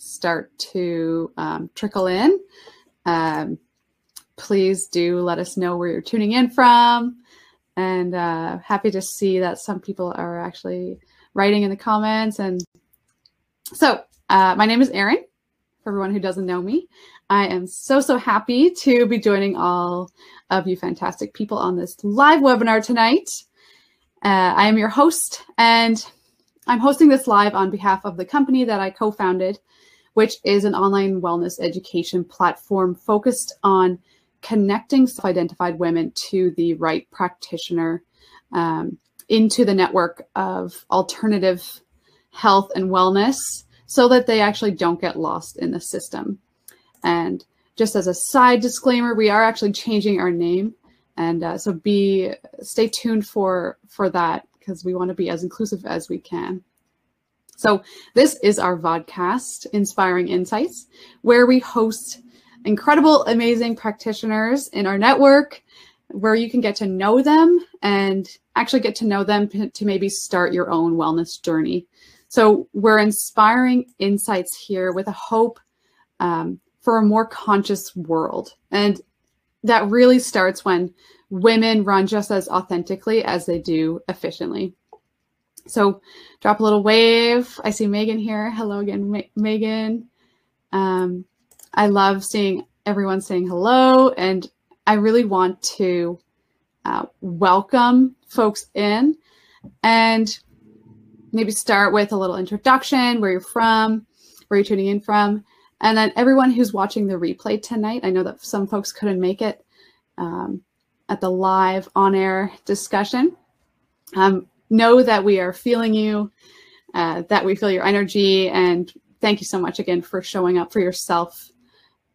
start to um, trickle in. Um, please do let us know where you're tuning in from. And uh, happy to see that some people are actually writing in the comments. And so, uh, my name is Erin, for everyone who doesn't know me. I am so, so happy to be joining all of you fantastic people on this live webinar tonight. Uh, I am your host, and I'm hosting this live on behalf of the company that I co founded, which is an online wellness education platform focused on connecting self identified women to the right practitioner um, into the network of alternative health and wellness so that they actually don't get lost in the system. And just as a side disclaimer, we are actually changing our name. And uh, so be stay tuned for for that because we want to be as inclusive as we can. So this is our vodcast, Inspiring Insights, where we host incredible, amazing practitioners in our network where you can get to know them and actually get to know them to maybe start your own wellness journey. So we're inspiring insights here with a hope um, for a more conscious world. And that really starts when women run just as authentically as they do efficiently. So drop a little wave. I see Megan here. Hello again, Ma Megan. Um, I love seeing everyone saying hello, and I really want to uh, welcome folks in and maybe start with a little introduction, where you're from, where you're tuning in from, and then everyone who's watching the replay tonight. I know that some folks couldn't make it um, at the live on-air discussion. Um, know that we are feeling you, uh, that we feel your energy, and thank you so much again for showing up for yourself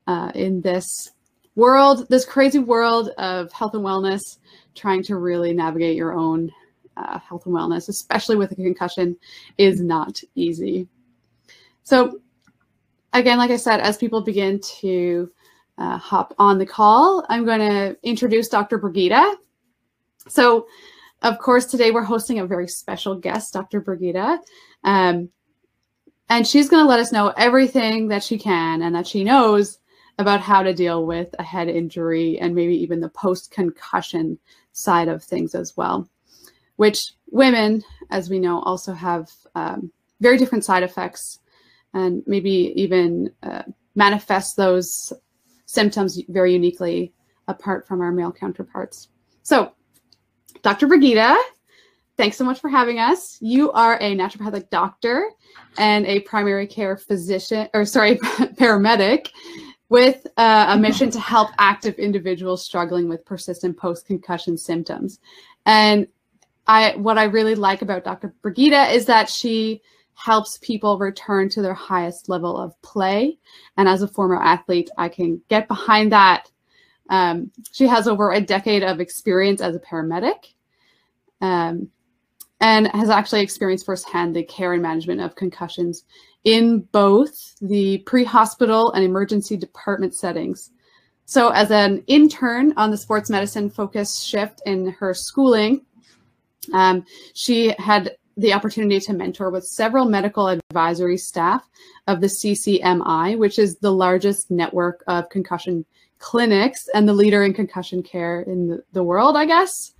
uh, in this world, this crazy world of health and wellness, trying to really navigate your own uh, health and wellness, especially with a concussion, is not easy. So, again, like I said, as people begin to uh, hop on the call, I'm going to introduce Dr. Brigida. So, of course, today we're hosting a very special guest, Dr. Brigida. Um, and she's going to let us know everything that she can and that she knows about how to deal with a head injury and maybe even the post concussion side of things as well, which women, as we know, also have um, very different side effects and maybe even uh, manifest those symptoms very uniquely apart from our male counterparts. So, Dr. Brigida, thanks so much for having us. You are a naturopathic doctor and a primary care physician, or sorry, paramedic with uh, a mission to help active individuals struggling with persistent post-concussion symptoms. And I, what I really like about Dr. Brigida is that she helps people return to their highest level of play. And as a former athlete, I can get behind that. Um, she has over a decade of experience as a paramedic. Um, and has actually experienced firsthand the care and management of concussions in both the pre-hospital and emergency department settings. So as an intern on the sports medicine focus shift in her schooling, um, she had the opportunity to mentor with several medical advisory staff of the CCMI, which is the largest network of concussion clinics and the leader in concussion care in the, the world, I guess.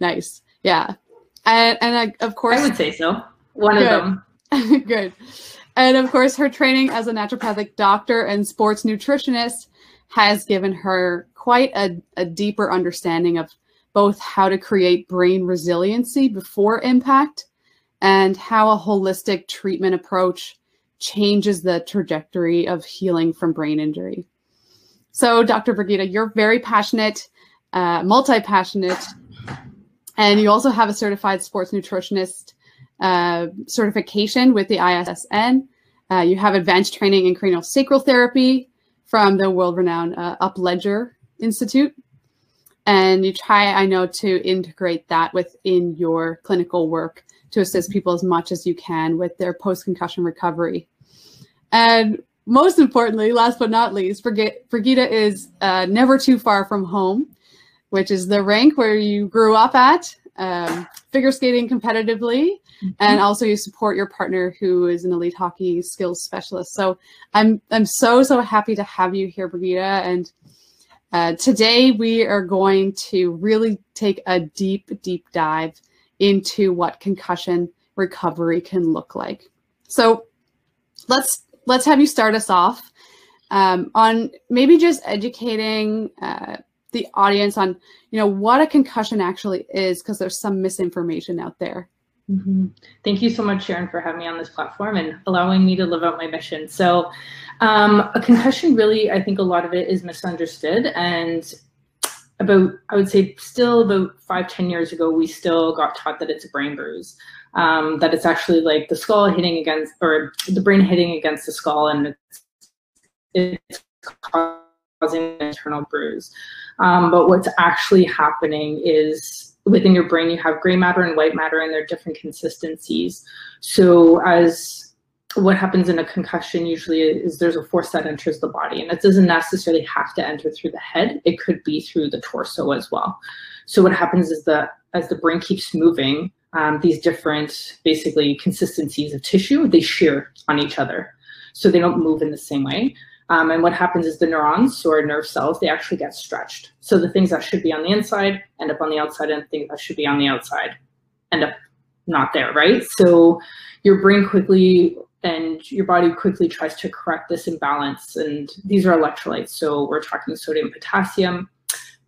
Nice. Yeah. And, and I, of course, I would say so. One good. of them. Good. And of course, her training as a naturopathic doctor and sports nutritionist has given her quite a, a deeper understanding of both how to create brain resiliency before impact and how a holistic treatment approach changes the trajectory of healing from brain injury. So, Dr. Brigida, you're very passionate, uh, multi passionate, and you also have a certified sports nutritionist uh, certification with the ISSN. Uh, you have advanced training in cranial sacral therapy from the world-renowned uh, Upledger Institute. And you try, I know, to integrate that within your clinical work to assist people as much as you can with their post-concussion recovery. And most importantly, last but not least, Brigitte is uh, never too far from home, which is the rank where you grew up at um, figure skating competitively, mm-hmm. and also you support your partner who is an elite hockey skills specialist. So I'm I'm so so happy to have you here, Brigida. And uh, today we are going to really take a deep deep dive into what concussion recovery can look like. So let's let's have you start us off um, on maybe just educating uh, the audience on you know what a concussion actually is because there's some misinformation out there. Mm-hmm. thank you so much Erin for having me on this platform and allowing me to live out my mission. So um, a concussion really i think a lot of it is misunderstood and about i would say still about five ten years ago we still got taught that it's a brain bruise. Um, that it's actually like the skull hitting against or the brain hitting against the skull and it's, it's causing an internal bruise. Um, but what's actually happening is within your brain, you have gray matter and white matter, and they're different consistencies. So as what happens in a concussion usually is there's a force that enters the body and it doesn't necessarily have to enter through the head. It could be through the torso as well. So what happens is that as the brain keeps moving um, these different basically consistencies of tissue they shear on each other. So they don't move in the same way um, and what happens is the neurons or nerve cells, they actually get stretched. So the things that should be on the inside end up on the outside and things that should be on the outside end up not there, right? So your brain quickly and your body quickly tries to correct this imbalance. And these are electrolytes. So we're talking sodium, potassium.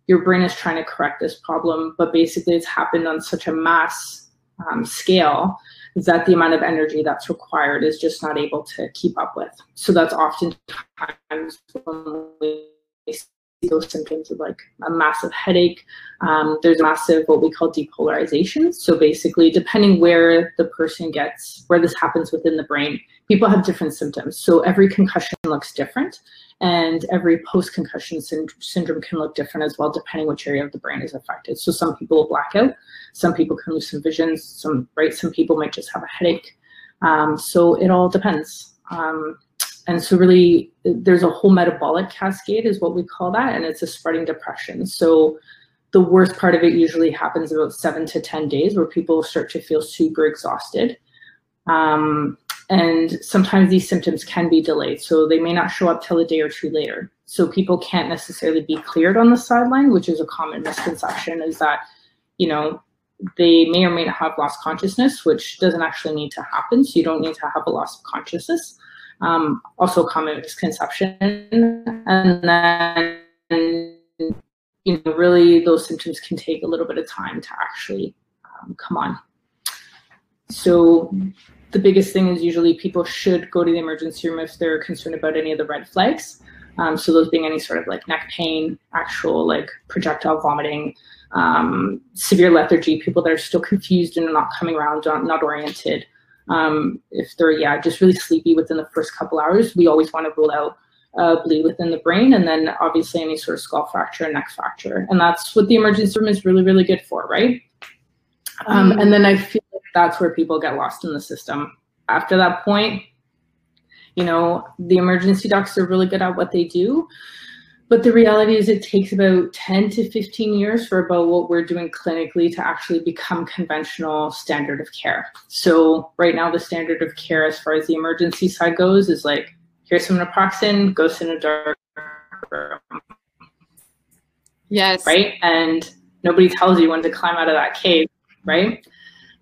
Your brain is trying to correct this problem, but basically it's happened on such a mass um, scale that the amount of energy that's required is just not able to keep up with. So that's oftentimes when we those symptoms of like a massive headache. Um, there's massive what we call depolarization. So basically, depending where the person gets, where this happens within the brain, people have different symptoms. So every concussion looks different, and every post-concussion synd syndrome can look different as well, depending which area of the brain is affected. So some people will black out, some people can lose some vision, some right, some people might just have a headache. Um, so it all depends. Um, and so really there's a whole metabolic cascade is what we call that and it's a spreading depression so the worst part of it usually happens about seven to 10 days where people start to feel super exhausted. Um, and sometimes these symptoms can be delayed. So they may not show up till a day or two later. So people can't necessarily be cleared on the sideline, which is a common misconception is that, you know, they may or may not have lost consciousness, which doesn't actually need to happen. So you don't need to have a loss of consciousness um, also common misconception. And then, you know, really those symptoms can take a little bit of time to actually um, come on. So the biggest thing is usually people should go to the emergency room if they're concerned about any of the red flags. Um, so those being any sort of like neck pain, actual like projectile vomiting, um, severe lethargy, people that are still confused and not coming around, not, not oriented, um, if they're, yeah, just really sleepy within the first couple hours, we always want to rule out uh, bleed within the brain and then obviously any sort of skull fracture and neck fracture. And that's what the emergency room is really, really good for, right? Um, mm. And then I feel like that's where people get lost in the system. After that point, you know, the emergency docs are really good at what they do, but the reality is it takes about 10 to 15 years for about what we're doing clinically to actually become conventional standard of care. So right now the standard of care as far as the emergency side goes is like, here's some naproxen, go sit in a dark room. Yes. Right? And nobody tells you when to climb out of that cave, right?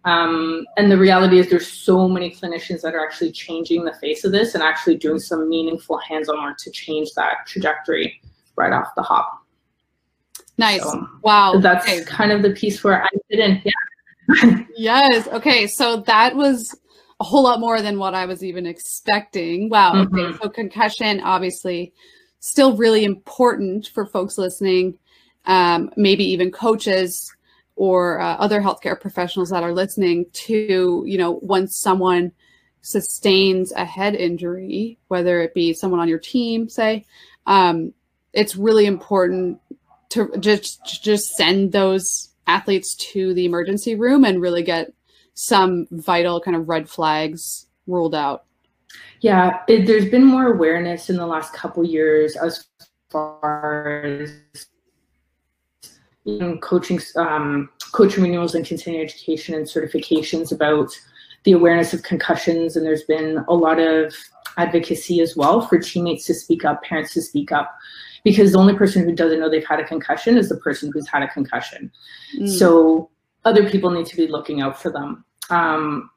Um, and the reality is there's so many clinicians that are actually changing the face of this and actually doing some meaningful hands-on work to change that trajectory right off the hop. Nice. So wow. That's okay. kind of the piece where I fit in. Yeah. yes. Okay. So that was a whole lot more than what I was even expecting. Wow. Mm-hmm. Okay. So concussion, obviously, still really important for folks listening, um, maybe even coaches or uh, other healthcare professionals that are listening to, you know, once someone sustains a head injury, whether it be someone on your team, say, um, it's really important to just just send those athletes to the emergency room and really get some vital kind of red flags ruled out. Yeah, it, there's been more awareness in the last couple years as far as in coaching, um, coaching renewals and continuing education and certifications about the awareness of concussions. And there's been a lot of advocacy as well for teammates to speak up, parents to speak up, because the only person who doesn't know they've had a concussion is the person who's had a concussion. Mm. So other people need to be looking out for them. Um,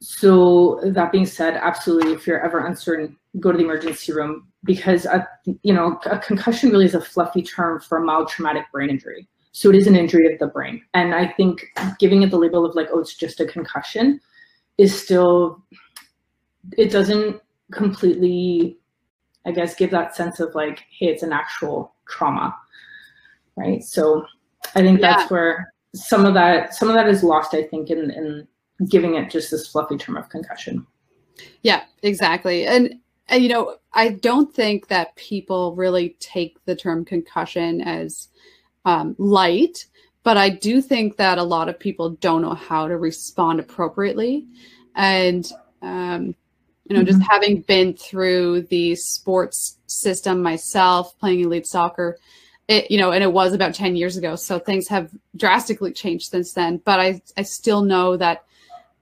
so that being said, absolutely, if you're ever uncertain, go to the emergency room because a, you know a concussion really is a fluffy term for a mild traumatic brain injury. So it is an injury of the brain, and I think giving it the label of like, oh, it's just a concussion, is still it doesn't completely, I guess, give that sense of like, hey, it's an actual trauma, right? So I think yeah. that's where some of that some of that is lost. I think in in giving it just this fluffy term of concussion. Yeah, exactly. And, and you know, I don't think that people really take the term concussion as um, light, but I do think that a lot of people don't know how to respond appropriately. And, um, you know, mm-hmm. just having been through the sports system myself, playing elite soccer, it, you know, and it was about 10 years ago. So things have drastically changed since then. But I, I still know that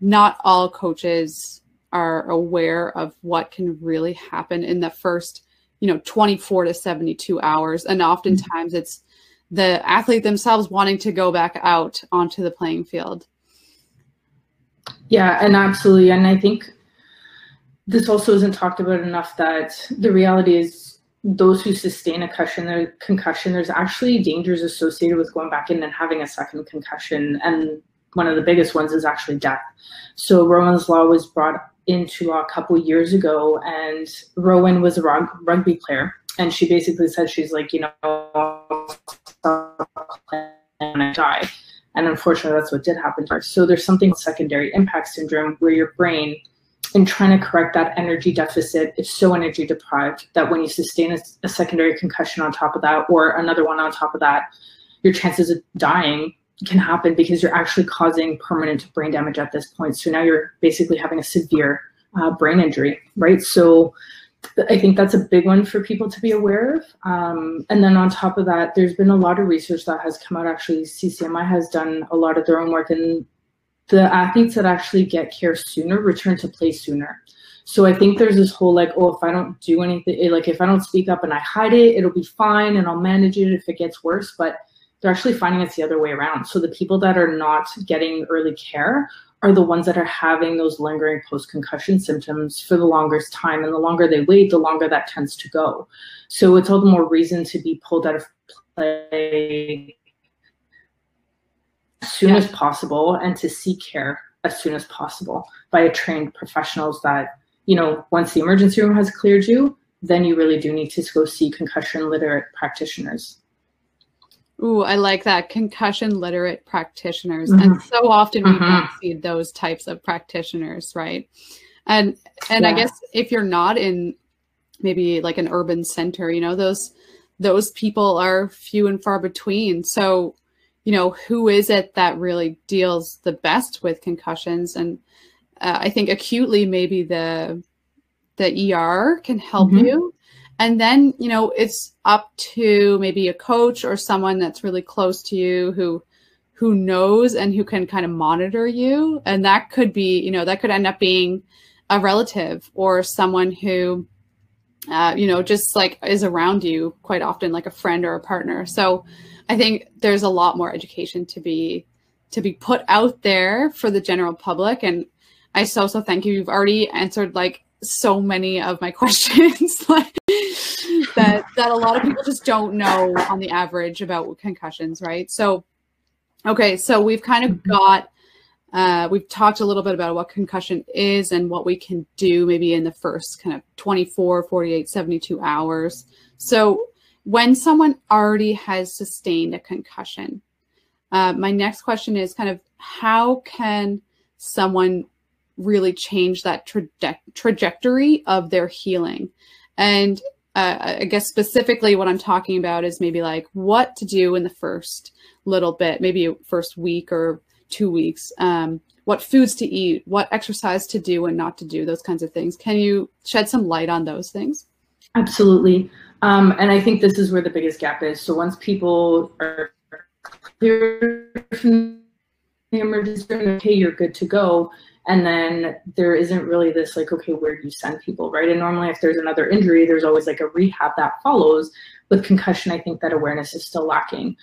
not all coaches are aware of what can really happen in the first, you know, 24 to 72 hours. And oftentimes it's the athlete themselves wanting to go back out onto the playing field. Yeah, and absolutely. And I think this also isn't talked about enough that the reality is those who sustain a concussion, concussion, there's actually dangers associated with going back in and having a second concussion. And one of the biggest ones is actually death. So Rowan's Law was brought into law a couple years ago, and Rowan was a rug- rugby player, and she basically said she's like, you know, I die. And unfortunately, that's what did happen to her. So there's something called secondary impact syndrome where your brain, in trying to correct that energy deficit, is so energy deprived that when you sustain a, a secondary concussion on top of that, or another one on top of that, your chances of dying can happen because you're actually causing permanent brain damage at this point. So now you're basically having a severe uh, brain injury, right? So I think that's a big one for people to be aware of. Um, and then on top of that, there's been a lot of research that has come out. Actually, CCMI has done a lot of their own work, and the athletes that actually get care sooner return to play sooner. So I think there's this whole like, oh, if I don't do anything, eh, like if I don't speak up and I hide it, it'll be fine and I'll manage it if it gets worse. But they're actually finding it's the other way around. So the people that are not getting early care are the ones that are having those lingering post concussion symptoms for the longest time. And the longer they wait, the longer that tends to go. So it's all the more reason to be pulled out of play soon yeah. as possible and to seek care as soon as possible by trained professionals that, you know, once the emergency room has cleared you, then you really do need to go see concussion literate practitioners. Ooh, I like that. Concussion literate practitioners. Mm-hmm. And so often we mm-hmm. don't see those types of practitioners, right? And and yeah. I guess if you're not in maybe like an urban center, you know, those those people are few and far between. So, you know, who is it that really deals the best with concussions? And uh, I think acutely maybe the the ER can help mm-hmm. you and then, you know, it's up to maybe a coach or someone that's really close to you who who knows and who can kind of monitor you. And that could be, you know, that could end up being a relative or someone who uh, you know, just like is around you quite often, like a friend or a partner. So I think there's a lot more education to be to be put out there for the general public. And I so so thank you. You've already answered like so many of my questions like, that that a lot of people just don't know on the average about concussions, right? So, okay, so we've kind of mm-hmm. got uh, we've talked a little bit about what concussion is and what we can do maybe in the first kind of 24, 48, 72 hours. So, when someone already has sustained a concussion, uh, my next question is kind of how can someone really change that traje- trajectory of their healing. And uh, I guess specifically what I'm talking about is maybe like what to do in the first little bit, maybe first week or two weeks, um, what foods to eat, what exercise to do and not to do, those kinds of things. Can you shed some light on those things? Absolutely. Um, and I think this is where the biggest gap is. So once people are clear from the emergency room, okay, you're good to go. And then there isn't really this like, okay, where do you send people, right? And normally if there's another injury, there's always like a rehab that follows. With concussion, I think that awareness is still lacking.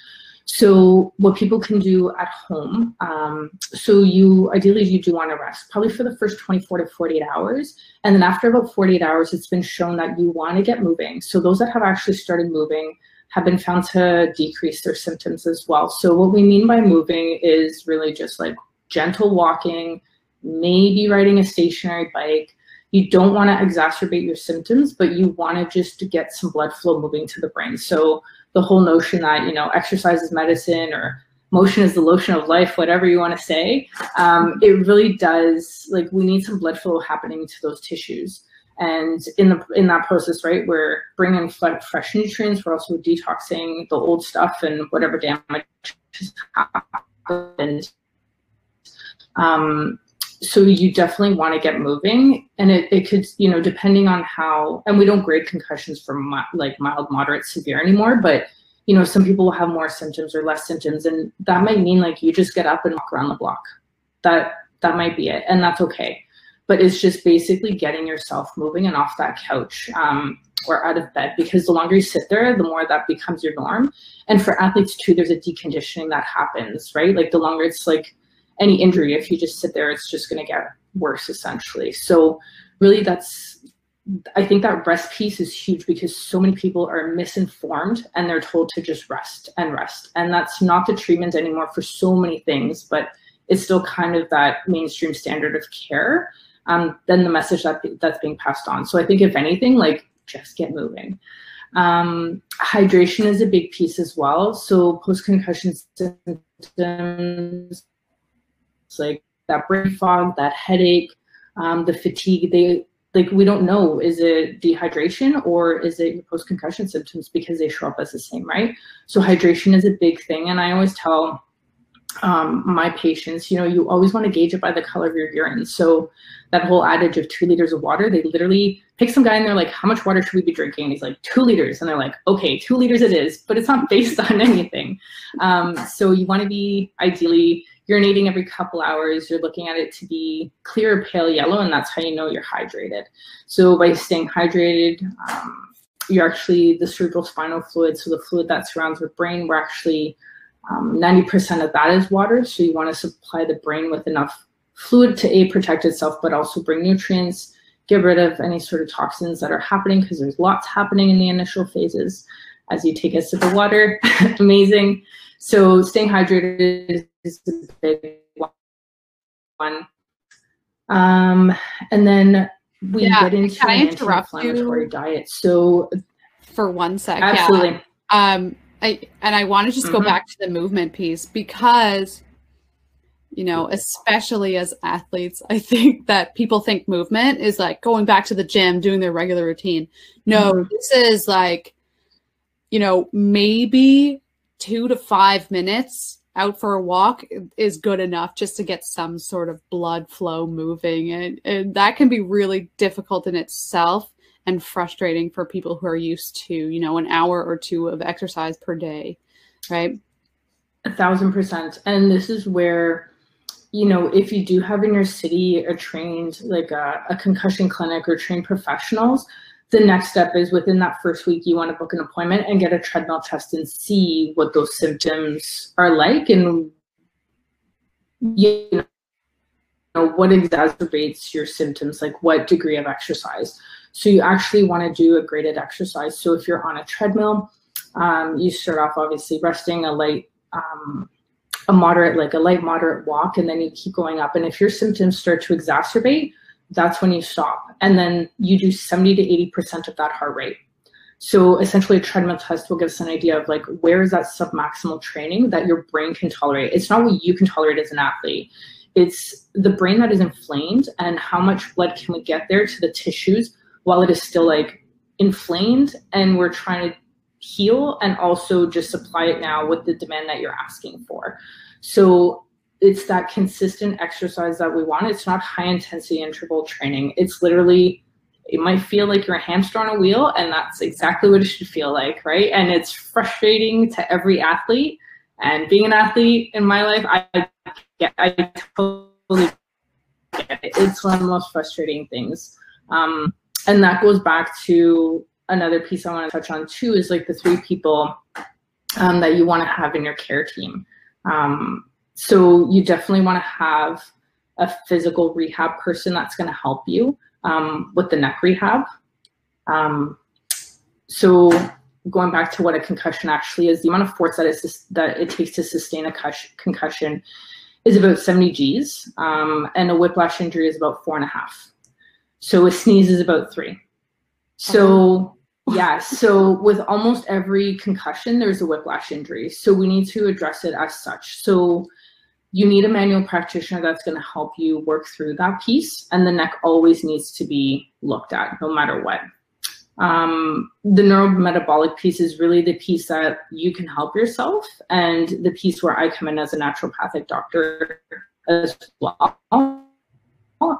So what people can do at home, um, so you ideally you do want to rest probably for the first 24 to 48 hours. And then after about 48 hours, it's been shown that you want to get moving. So those that have actually started moving have been found to decrease their symptoms as well. So what we mean by moving is really just like gentle walking, maybe riding a stationary bike. You don't want to exacerbate your symptoms, but you want to just get some blood flow moving to the brain. So the whole notion that you know exercise is medicine or motion is the lotion of life whatever you want to say um, it really does like we need some blood flow happening to those tissues. And in the in that process right we're bringing fresh nutrients we're also detoxing the old stuff and whatever damage has happened. Um, so you definitely want to get moving and it, it could you know depending on how and we don't grade concussions from like mild moderate severe anymore but you know some people will have more symptoms or less symptoms and that might mean like you just get up and walk around the block. That that might be it and that's okay. But it's just basically getting yourself moving and off that couch um, or out of bed because the longer you sit there the more that becomes your norm. And for athletes too there's a deconditioning that happens right? Like the longer it's like any injury if you just sit there it's just going to get worse essentially. So really that's i think that rest piece is huge because so many people are misinformed and they're told to just rest and rest. And that's not the treatment anymore for so many things but it's still kind of that mainstream standard of care um, then the message that that's being passed on. So i think if anything like just get moving. Um, hydration is a big piece as well. So post concussion symptoms it's like that brain fog, that headache, um, the fatigue. They like we don't know is it dehydration or is it post concussion symptoms because they show up as the same, right? So hydration is a big thing, and I always tell um, my patients, you know, you always want to gauge it by the color of your urine. So that whole adage of two liters of water, they literally pick some guy and they're like, how much water should we be drinking? And he's like, two liters. And they're like, okay, two liters it is, but it's not based on anything. Um, so you want to be ideally urinating every couple hours, you're looking at it to be clear pale yellow, and that's how you know you're hydrated. So by staying hydrated, um, you're actually the cerebral spinal fluid, so the fluid that surrounds the brain, we're actually 90% um, of that is water. So you want to supply the brain with enough fluid to A, protect itself, but also bring nutrients, get rid of any sort of toxins that are happening because there's lots happening in the initial phases as you take a sip of water. Amazing. So staying hydrated is a big one. Um, and then we yeah, get into an anti-inflammatory diet. So for one second, absolutely. Yeah. Um, I and I want to just mm-hmm. go back to the movement piece because you know, especially as athletes, I think that people think movement is like going back to the gym, doing their regular routine. No, mm-hmm. this is like, you know, maybe two to five minutes out for a walk is good enough just to get some sort of blood flow moving. And, and that can be really difficult in itself and frustrating for people who are used to, you know, an hour or two of exercise per day, right? A thousand percent. And this is where, you know, if you do have in your city a trained, like a, a concussion clinic or trained professionals, the next step is within that first week you want to book an appointment and get a treadmill test and see what those symptoms are like and you know what exacerbates your symptoms like what degree of exercise. So you actually want to do a graded exercise. So if you're on a treadmill um, you start off obviously resting a light um, a moderate like a light moderate walk and then you keep going up. And if your symptoms start to exacerbate that's when you stop. And then you do 70 to 80% of that heart rate. So essentially a treadmill test will give us an idea of like where is that submaximal training that your brain can tolerate. It's not what you can tolerate as an athlete. It's the brain that is inflamed and how much blood can we get there to the tissues while it is still like inflamed and we're trying to heal and also just supply it now with the demand that you're asking for. So it's that consistent exercise that we want. It's not high intensity interval training. It's literally, it might feel like you're a hamster on a wheel, and that's exactly what it should feel like, right? And it's frustrating to every athlete. And being an athlete in my life, I get, I totally get it. It's one of the most frustrating things. Um, and that goes back to another piece I want to touch on too is like the three people um, that you want to have in your care team. Um, so you definitely want to have a physical rehab person that's going to help you um, with the neck rehab. Um, so going back to what a concussion actually is, the amount of force that, is, that it takes to sustain a concussion is about 70 Gs, um, and a whiplash injury is about four and a half. So a sneeze is about three. So uh-huh. yeah, so with almost every concussion, there's a whiplash injury. So we need to address it as such. So you need a manual practitioner that's going to help you work through that piece, and the neck always needs to be looked at, no matter what. Um, the neurometabolic piece is really the piece that you can help yourself, and the piece where I come in as a naturopathic doctor as well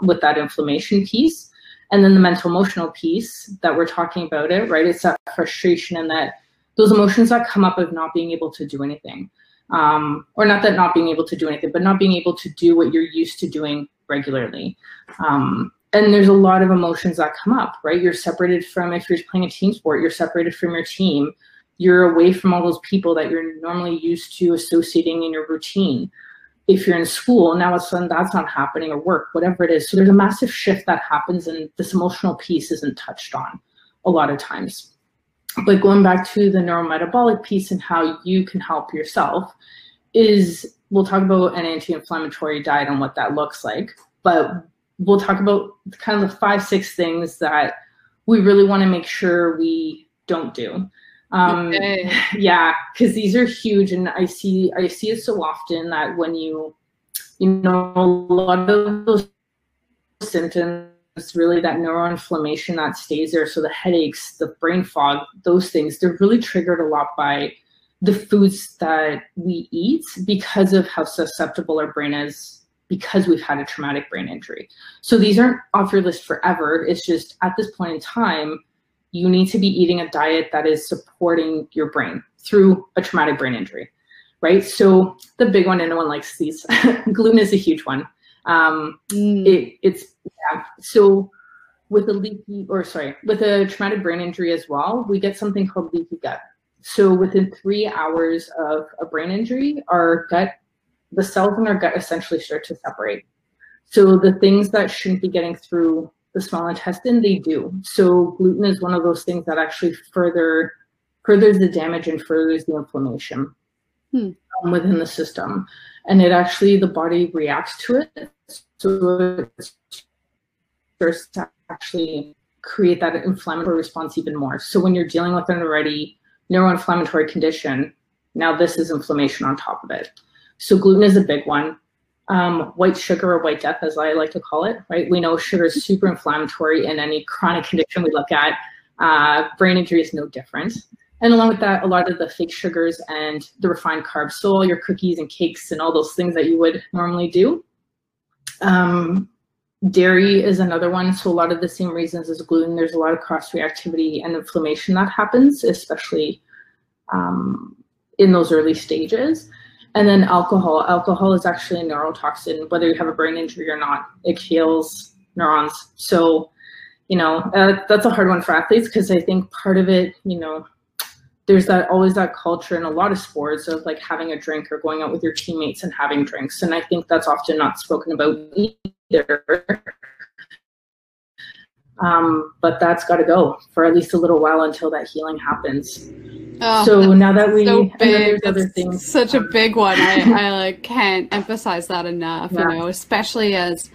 with that inflammation piece. And then the mental emotional piece that we're talking about it, right? It's that frustration and that those emotions that come up of not being able to do anything. Um, or not that not being able to do anything, but not being able to do what you're used to doing regularly. Um, and there's a lot of emotions that come up, right? You're separated from, if you're playing a team sport, you're separated from your team. You're away from all those people that you're normally used to associating in your routine if you're in school, now all of a sudden that's not happening or work, whatever it is. So there's a massive shift that happens and this emotional piece isn't touched on a lot of times. But going back to the neurometabolic piece and how you can help yourself is we'll talk about an anti-inflammatory diet and what that looks like. But we'll talk about kind of the five, six things that we really want to make sure we don't do. Um, okay. Yeah, because these are huge, and I see I see it so often that when you, you know, a lot of those symptoms, really that neuroinflammation that stays there. So the headaches, the brain fog, those things, they're really triggered a lot by the foods that we eat because of how susceptible our brain is because we've had a traumatic brain injury. So these aren't off your list forever. It's just at this point in time, you need to be eating a diet that is supporting your brain through a traumatic brain injury, right? So the big one, and no one likes these. gluten is a huge one. Um, mm. it, it's yeah. So with a leaky, or sorry, with a traumatic brain injury as well, we get something called leaky gut. So within three hours of a brain injury, our gut, the cells in our gut essentially start to separate. So the things that shouldn't be getting through the small intestine, they do. So gluten is one of those things that actually further furthers the damage and furthers the inflammation hmm. Within the system. And it actually, the body reacts to it. So it starts to actually create that inflammatory response even more. So when you're dealing with an already neuroinflammatory condition, now this is inflammation on top of it. So gluten is a big one um, white sugar or white death, as I like to call it, right? We know sugar is super inflammatory in any chronic condition we look at. Uh, brain injury is no different. And along with that, a lot of the fake sugars and the refined carbs, so all your cookies and cakes and all those things that you would normally do. Um, dairy is another one. So a lot of the same reasons as gluten, there's a lot of cross reactivity and inflammation that happens, especially um, in those early stages. And then alcohol. Alcohol is actually a neurotoxin, whether you have a brain injury or not. It kills neurons. So, you know, uh, that's a hard one for athletes because I think part of it, you know, there's that always that culture in a lot of sports of like having a drink or going out with your teammates and having drinks. And I think that's often not spoken about either. Um, but that's got to go for at least a little while until that healing happens. Oh, so now that we so big, other things, such a big one. I, I like can't emphasize that enough. Yeah. You know, especially as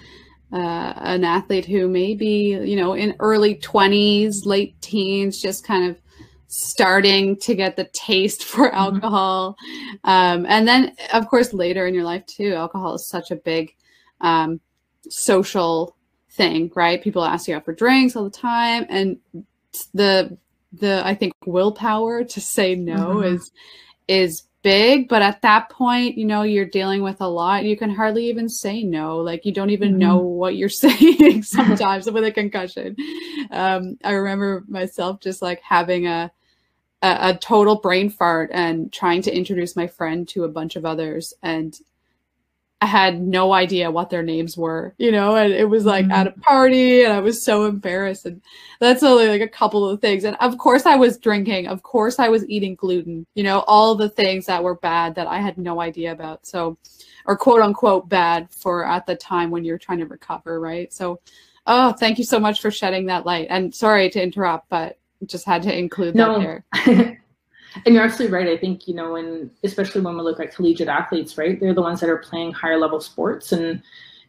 uh, an athlete who may be, you know, in early twenties, late teens, just kind of starting to get the taste for mm-hmm. alcohol, mm-hmm. um, and then of course later in your life too. Alcohol is such a big um, social thing, right? People ask you out for drinks all the time, and the the I think willpower to say no mm-hmm. is is big. But at that point, you know, you're dealing with a lot. You can hardly even say no. Like you don't even mm-hmm. know what you're saying sometimes with a concussion. Um, I remember myself just like having a a, a total brain fart and trying to introduce my friend to a bunch of others and I had no idea what their names were, you know, and it was like mm-hmm. at a party and I was so embarrassed. And that's only like a couple of things. And of course I was drinking. Of course I was eating gluten, you know, all the things that were bad that I had no idea about. So, or quote unquote bad for at the time when you're trying to recover, right? So, oh, thank you so much for shedding that light. And sorry to interrupt, but just had to include no. that there. and you're absolutely right. I think, you know, and especially when we look at collegiate athletes, right? They're the ones that are playing higher level sports and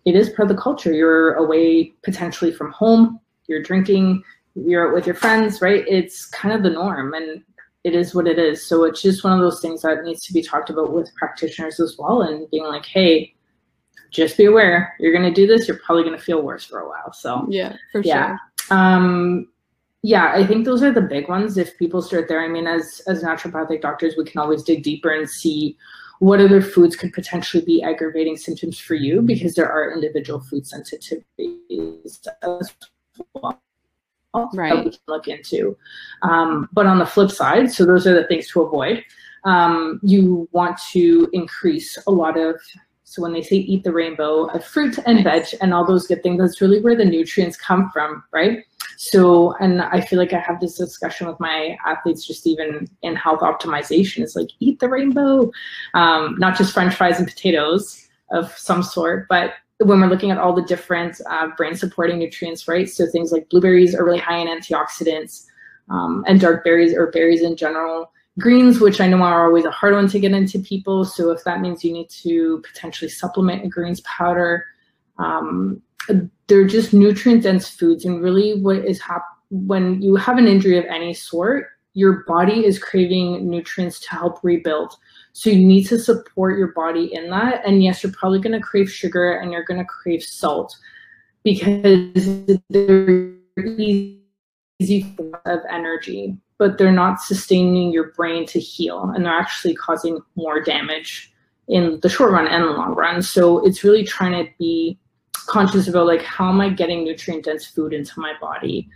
it is part of the culture. You're away potentially from home, you're drinking, you're out with your friends, right? It's kind of the norm and it is what it is. So it's just one of those things that needs to be talked about with practitioners as well and being like, hey, just be aware you're going to do this you're probably going to feel worse for a while so yeah for yeah. sure um yeah i think those are the big ones. If people start there i mean as as naturopathic doctors we can always dig deeper and see what other foods could potentially be aggravating symptoms for you because there are individual food sensitivities as well right. that we can look into. Um, but on the flip side so those are the things to avoid. Um, you want to increase a lot of so when they say eat the rainbow of fruit and veg and all those good things that's really where the nutrients come from right so, and I feel like I have this discussion with my athletes, just even in health optimization, is like eat the rainbow, um, not just French fries and potatoes of some sort, but when we're looking at all the different uh, brain supporting nutrients, right? So things like blueberries are really high in antioxidants, um, and dark berries or berries in general. Greens, which I know are always a hard one to get into people. So if that means you need to potentially supplement a greens powder, um, they're just nutrient dense foods. And really what is happening when you have an injury of any sort your body is craving nutrients to help rebuild. So you need to support your body in that. And yes you're probably going to crave sugar and you're going to crave salt because they're easy form of energy but they're not sustaining your brain to heal and they're actually causing more damage in the short run and the long run so it's really trying to be conscious about like how am I getting nutrient dense food into my body.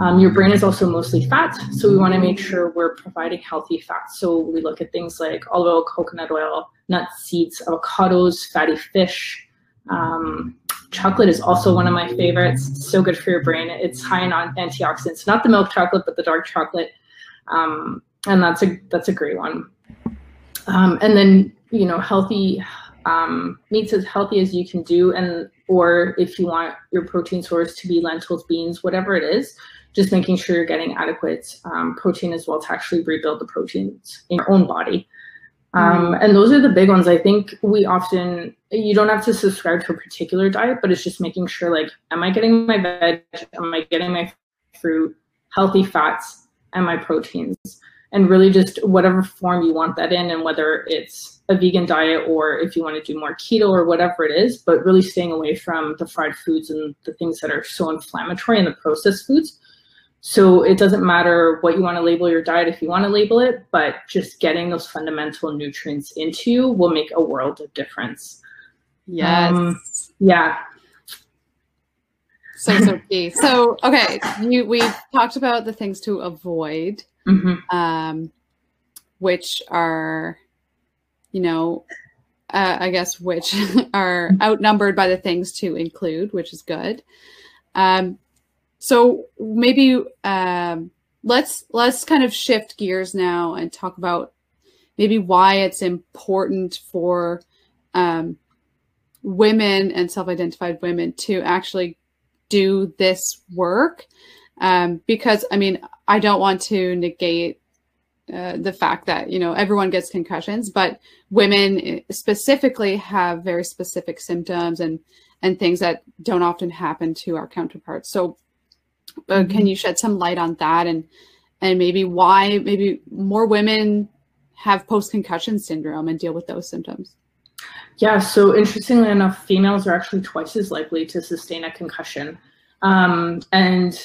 Um, your brain is also mostly fat, so we want to make sure we're providing healthy fats. So we look at things like olive oil, coconut oil, nuts, seeds, avocados, fatty fish. Um, chocolate is also one of my favorites. So good for your brain. It's high in antioxidants. Not the milk chocolate, but the dark chocolate, um, and that's a that's a great one. Um, and then you know healthy um, meats as healthy as you can do and or if you want your protein source to be lentils beans whatever it is just making sure you're getting adequate um, protein as well to actually rebuild the proteins in your own body um, and those are the big ones. I think we often you don't have to subscribe to a particular diet but it's just making sure like am i getting my veg? Am i getting my fruit? Healthy fats and my proteins. And really just whatever form you want that in and whether it's a vegan diet or if you want to do more keto or whatever it is but really staying away from the fried foods and the things that are so inflammatory and the processed foods so it doesn't matter what you want to label your diet if you want to label it but just getting those fundamental nutrients into you will make a world of difference yes um, yeah so so key so okay you we've talked about the things to avoid mm-hmm. um, which are, you know, uh, I guess which are outnumbered by the things to include, which is good. Um, so maybe um, let's let's kind of shift gears now and talk about maybe why it's important for um, women and self-identified women to actually do this work um, because I mean I don't want to negate uh, the fact that you know everyone gets concussions, but women eh, specifically have very specific symptoms and and things that don't often happen to our counterparts. So, uh, mm-hmm. can you shed some light on that and and maybe why maybe more women have post concussion syndrome and deal with those symptoms? Yeah, so interestingly enough, females are actually twice as likely to sustain a concussion. Um, and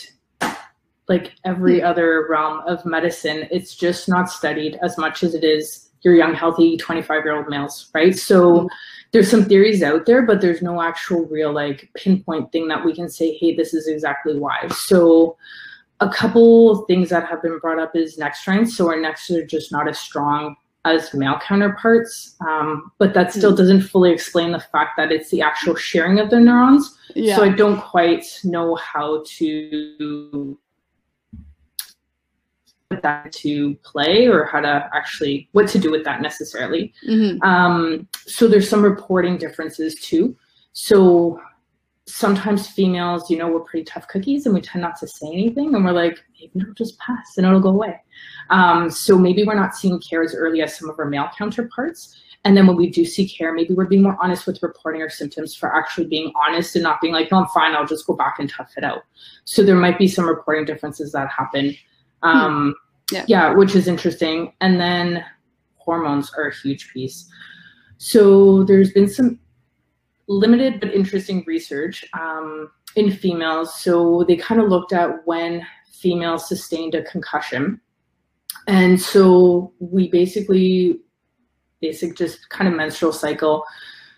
like every hmm. other realm of medicine, it's just not studied as much as it is your young, healthy 25 year old males, right? So hmm. There's some theories out there, but there's no actual real like pinpoint thing that we can say, hey, this is exactly why. So a couple things that have been brought up is neck strength. So our necks are just not as strong as male counterparts, um, but that still hmm. doesn't fully explain the fact that it's the actual sharing of the neurons. Yeah. So I don't quite know how to put that to play or how to actually what to do with that necessarily. Mm-hmm. Um, so there's some reporting differences too. So sometimes females, you know, we're pretty tough cookies and we tend not to say anything and we're like, maybe it'll just pass and it'll go away. Um, so maybe we're not seeing care as early as some of our male counterparts. And then when we do see care, maybe we're being more honest with reporting our symptoms for actually being honest and not being like, no, I'm fine, I'll just go back and tough it out. So there might be some reporting differences that happen. Um, hmm. yeah. yeah, which is interesting. And then hormones are a huge piece. So there's been some limited but interesting research um, in females. So they kind of looked at when females sustained a concussion. And so we basically, basic just kind of menstrual cycle.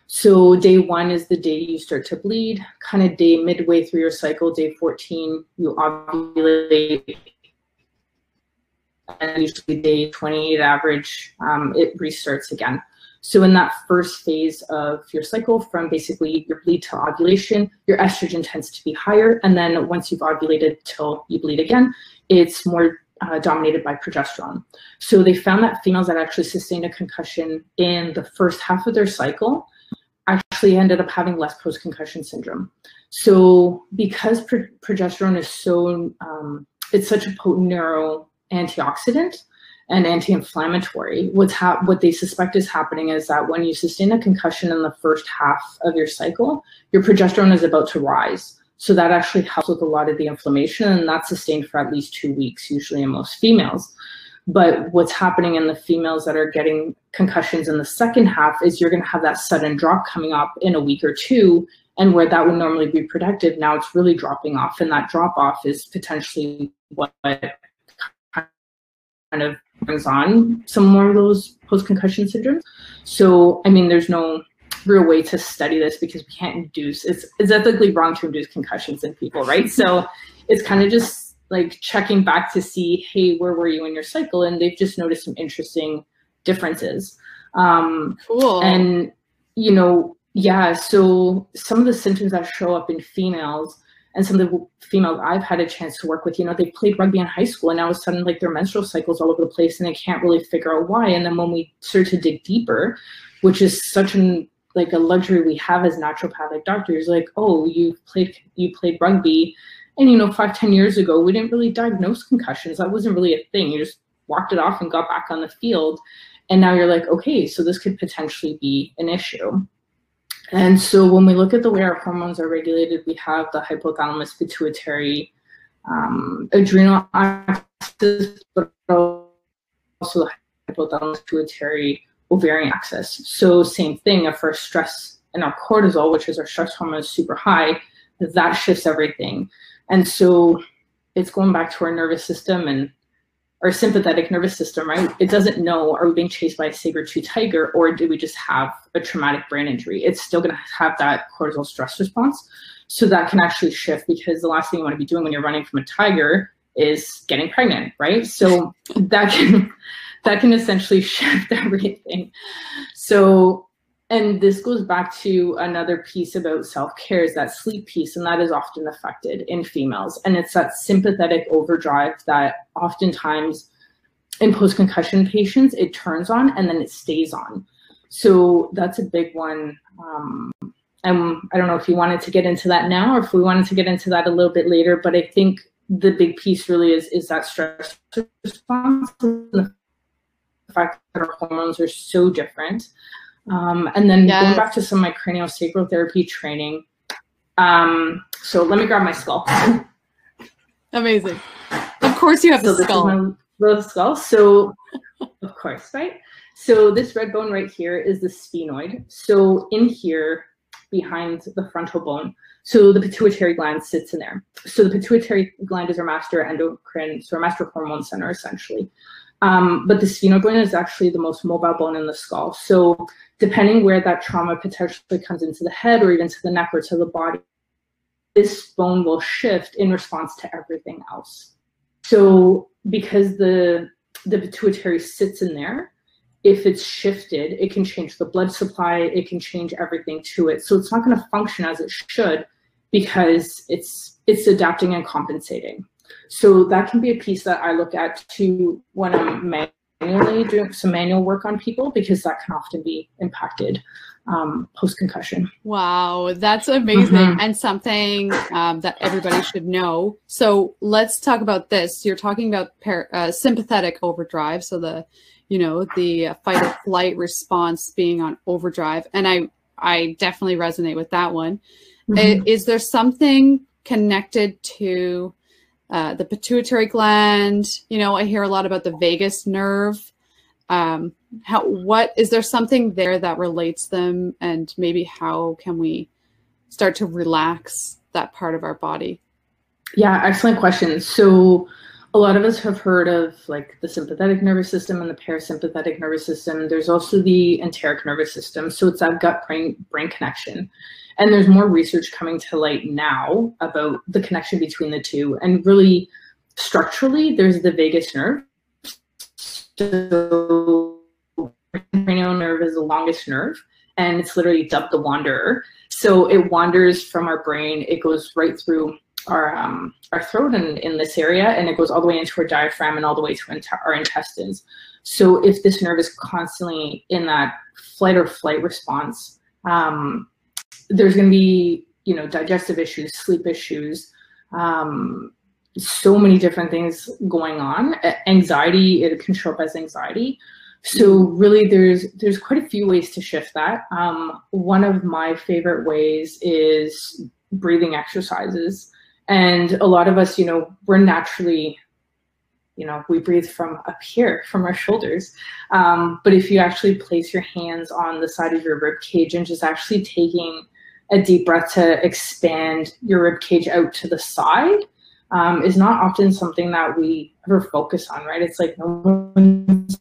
So day one is the day you start to bleed, kind of day midway through your cycle, day 14, you ovulate. And usually day 28 average, um, it restarts again. So in that first phase of your cycle, from basically your bleed to ovulation, your estrogen tends to be higher. And then once you've ovulated till you bleed again, it's more uh, dominated by progesterone. So they found that females that actually sustained a concussion in the first half of their cycle actually ended up having less post-concussion syndrome. So because pro progesterone is so, um, it's such a potent neuro antioxidant, and anti-inflammatory. What's hap- what they suspect is happening is that when you sustain a concussion in the first half of your cycle, your progesterone is about to rise. So that actually helps with a lot of the inflammation, and that's sustained for at least two weeks, usually in most females. But what's happening in the females that are getting concussions in the second half is you're going to have that sudden drop coming up in a week or two. And where that would normally be productive, now it's really dropping off. And that drop off is potentially what kind of brings on some more of those post-concussion syndromes. So, I mean, there's no real way to study this because we can't induce, it's, it's ethically wrong to induce concussions in people, right? So it's kind of just like checking back to see, hey, where were you in your cycle? And they've just noticed some interesting differences. Um, cool. And, you know, yeah, so some of the symptoms that show up in females and some of the females I've had a chance to work with, you know, they played rugby in high school and now all of a sudden like their menstrual cycles all over the place and they can't really figure out why. And then when we start to dig deeper, which is such an like a luxury we have as naturopathic doctors, like, oh, you played you played rugby and you know, five, ten years ago, we didn't really diagnose concussions. That wasn't really a thing. You just walked it off and got back on the field. And now you're like, okay, so this could potentially be an issue. And so when we look at the way our hormones are regulated, we have the hypothalamus pituitary um, adrenal axis, but also the hypothalamus pituitary ovarian axis. So same thing, if our stress and our cortisol, which is our stress hormone, is super high, that shifts everything. And so it's going back to our nervous system and our sympathetic nervous system, right? It doesn't know are we being chased by a saber-tooth tiger or did we just have a traumatic brain injury? It's still going to have that cortisol stress response. So that can actually shift because the last thing you want to be doing when you're running from a tiger is getting pregnant, right? So that can that can essentially shift everything. So and this goes back to another piece about self-care is that sleep piece and that is often affected in females. And it's that sympathetic overdrive that oftentimes in post-concussion patients it turns on and then it stays on. So that's a big one. Um, and i don't know if you wanted to get into that now or if we wanted to get into that a little bit later but i think the big piece really is is that stress response the fact that our hormones are so different um, and then yes. going back to some of my craniosacral therapy training. Um, so let me grab my skull. Amazing. Of course you have so the skull. This is my little skull. So of course, right? So this red bone right here is the sphenoid. So in here, behind the frontal bone, so the pituitary gland sits in there. So the pituitary gland is our master endocrine, so our master hormone center essentially. Um, but the sphenoid bone is actually the most mobile bone in the skull. So depending where that trauma potentially comes into the head or even to the neck or to the body, this bone will shift in response to everything else. So because the the pituitary sits in there, if it's shifted, it can change the blood supply, it can change everything to it. So it's not going to function as it should because it's it's adapting and compensating. So that can be a piece that I look at too when I'm manually doing some manual work on people because that can often be impacted um, post concussion. Wow, that's amazing mm-hmm. and something um, that everybody should know. So let's talk about this. You're talking about par- uh, sympathetic overdrive, so the you know the fight or flight response being on overdrive, and I I definitely resonate with that one. Mm-hmm. Is there something connected to uh, the pituitary gland? You know, I hear a lot about the vagus nerve. Um, how what is there something there that relates them, and maybe how can we start to relax that part of our body? Yeah, excellent question. So a lot of us have heard of like the sympathetic nervous system and the parasympathetic nervous system. There's also the enteric nervous system. So it's that gut brain brain connection. And there's more research coming to light now about the connection between the two. And really, structurally, there's the vagus nerve. So, the cranial nerve is the longest nerve, and it's literally dubbed the wanderer. So it wanders from our brain. It goes right through our um, our throat and in this area, and it goes all the way into our diaphragm and all the way to our intestines. So if this nerve is constantly in that flight or flight response, um, there's going to be you know digestive issues sleep issues um, so many different things going on. Anxiety it can show up as anxiety. So really there's there's quite a few ways to shift that. Um, one of my favorite ways is breathing exercises and a lot of us you know we're naturally you know we breathe from up here from our shoulders um, but if you actually place your hands on the side of your rib cage and just actually taking a deep breath to expand your rib cage out to the side um, is not often something that we ever focus on, right? It's like no one's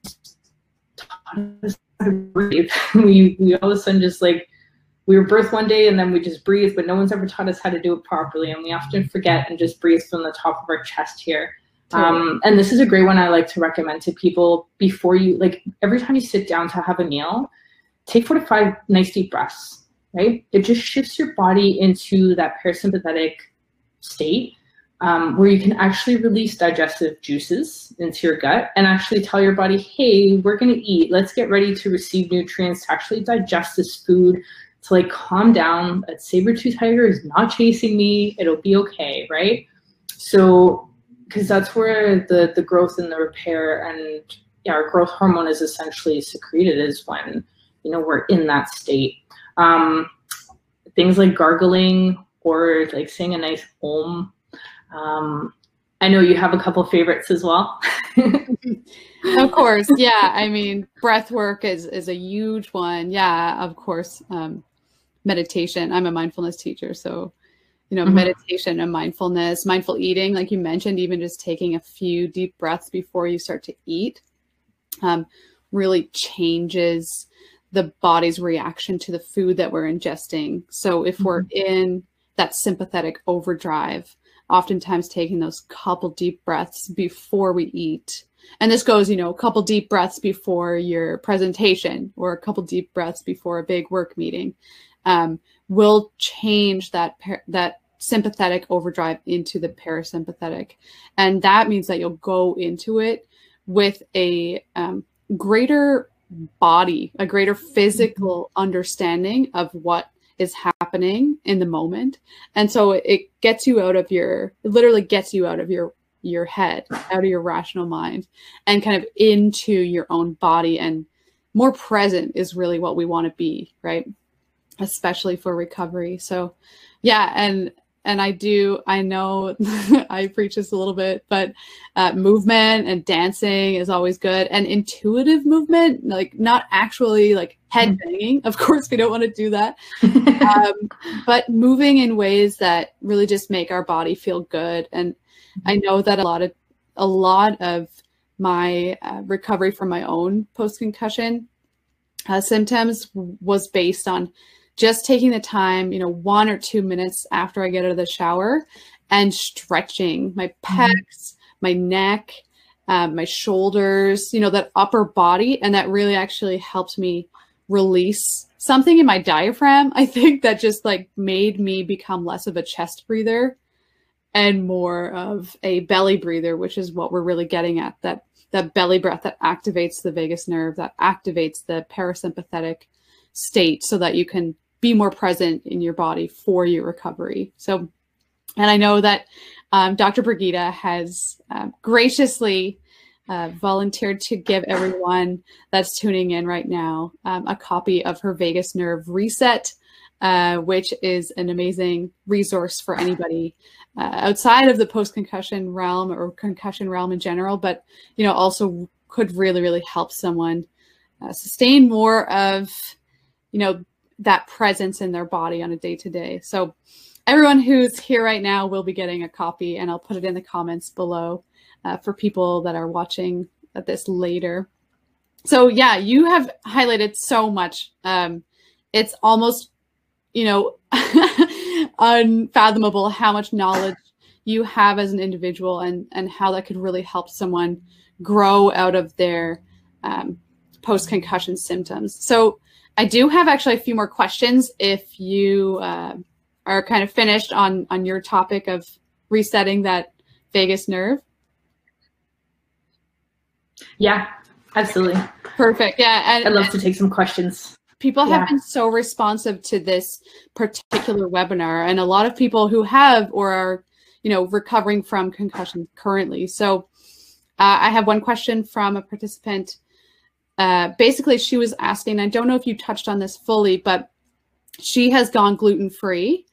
taught us how to breathe. we we all of a sudden just like we were birthed one day and then we just breathe, but no one's ever taught us how to do it properly, and we often forget and just breathe from the top of our chest here. Um, and this is a great one I like to recommend to people before you like every time you sit down to have a meal, take four to five nice deep breaths right? It just shifts your body into that parasympathetic state um, where you can actually release digestive juices into your gut and actually tell your body, hey, we're going to eat. Let's get ready to receive nutrients to actually digest this food, to like calm down. That saber tooth tiger is not chasing me. It'll be okay, right? So, because that's where the the growth and the repair and yeah, our growth hormone is essentially secreted is when you know we're in that state um, things like gargling or like saying a nice om. Um, I know you have a couple favorites as well. of course, yeah. I mean, breath work is is a huge one. Yeah, of course. Um, meditation. I'm a mindfulness teacher, so you know, mm-hmm. meditation and mindfulness, mindful eating, like you mentioned, even just taking a few deep breaths before you start to eat, um, really changes the body's reaction to the food that we're ingesting. So if mm-hmm. we're in that sympathetic overdrive, oftentimes taking those couple deep breaths before we eat. And this goes, you know, a couple deep breaths before your presentation or a couple deep breaths before a big work meeting um, will change that par- that sympathetic overdrive into the parasympathetic, and that means that you'll go into it with a um, greater body, a greater physical understanding of what is happening in the moment. And so it gets you out of your it literally gets you out of your your head, out of your rational mind and kind of into your own body and more present is really what we want to be, right? Especially for recovery. So yeah, and and I do, I know I preach this a little bit, but uh, movement and dancing is always good. And intuitive movement, like not actually like head mm-hmm. banging. Of course, we don't want to do that. um, but moving in ways that really just make our body feel good. And I know that a lot of, a lot of my uh, recovery from my own post concussion uh, symptoms was based on just taking the time, you know, one or two minutes after I get out of the shower and stretching my mm-hmm. pecs, my neck, um, my shoulders, you know, that upper body. And that really actually helped me release something in my diaphragm. I think that just like made me become less of a chest breather and more of a belly breather, which is what we're really getting at that that belly breath that activates the vagus nerve, that activates the parasympathetic state so that you can be more present in your body for your recovery. So, and I know that um, Dr. Brigitta has uh, graciously uh, volunteered to give everyone that's tuning in right now um, a copy of her vagus nerve reset, uh, which is an amazing resource for anybody uh, outside of the post concussion realm or concussion realm in general, but you know also could really really help someone uh, sustain more of you know that presence in their body on a day to day. So everyone who's here right now will be getting a copy, and I'll put it in the comments below uh, for people that are watching this later. So yeah, you have highlighted so much. Um, it's almost you know unfathomable how much knowledge you have as an individual and and how that could really help someone grow out of their um, post concussion symptoms. So I do have actually a few more questions if you uh, are kind of finished on on your topic of resetting that vagus nerve. Yeah, absolutely. Perfect. Yeah, and I'd love to take some questions people have yeah. been so responsive to this particular webinar and a lot of people who have or are you know recovering from concussions currently so uh, i have one question from a participant uh, basically she was asking i don't know if you touched on this fully but she has gone gluten free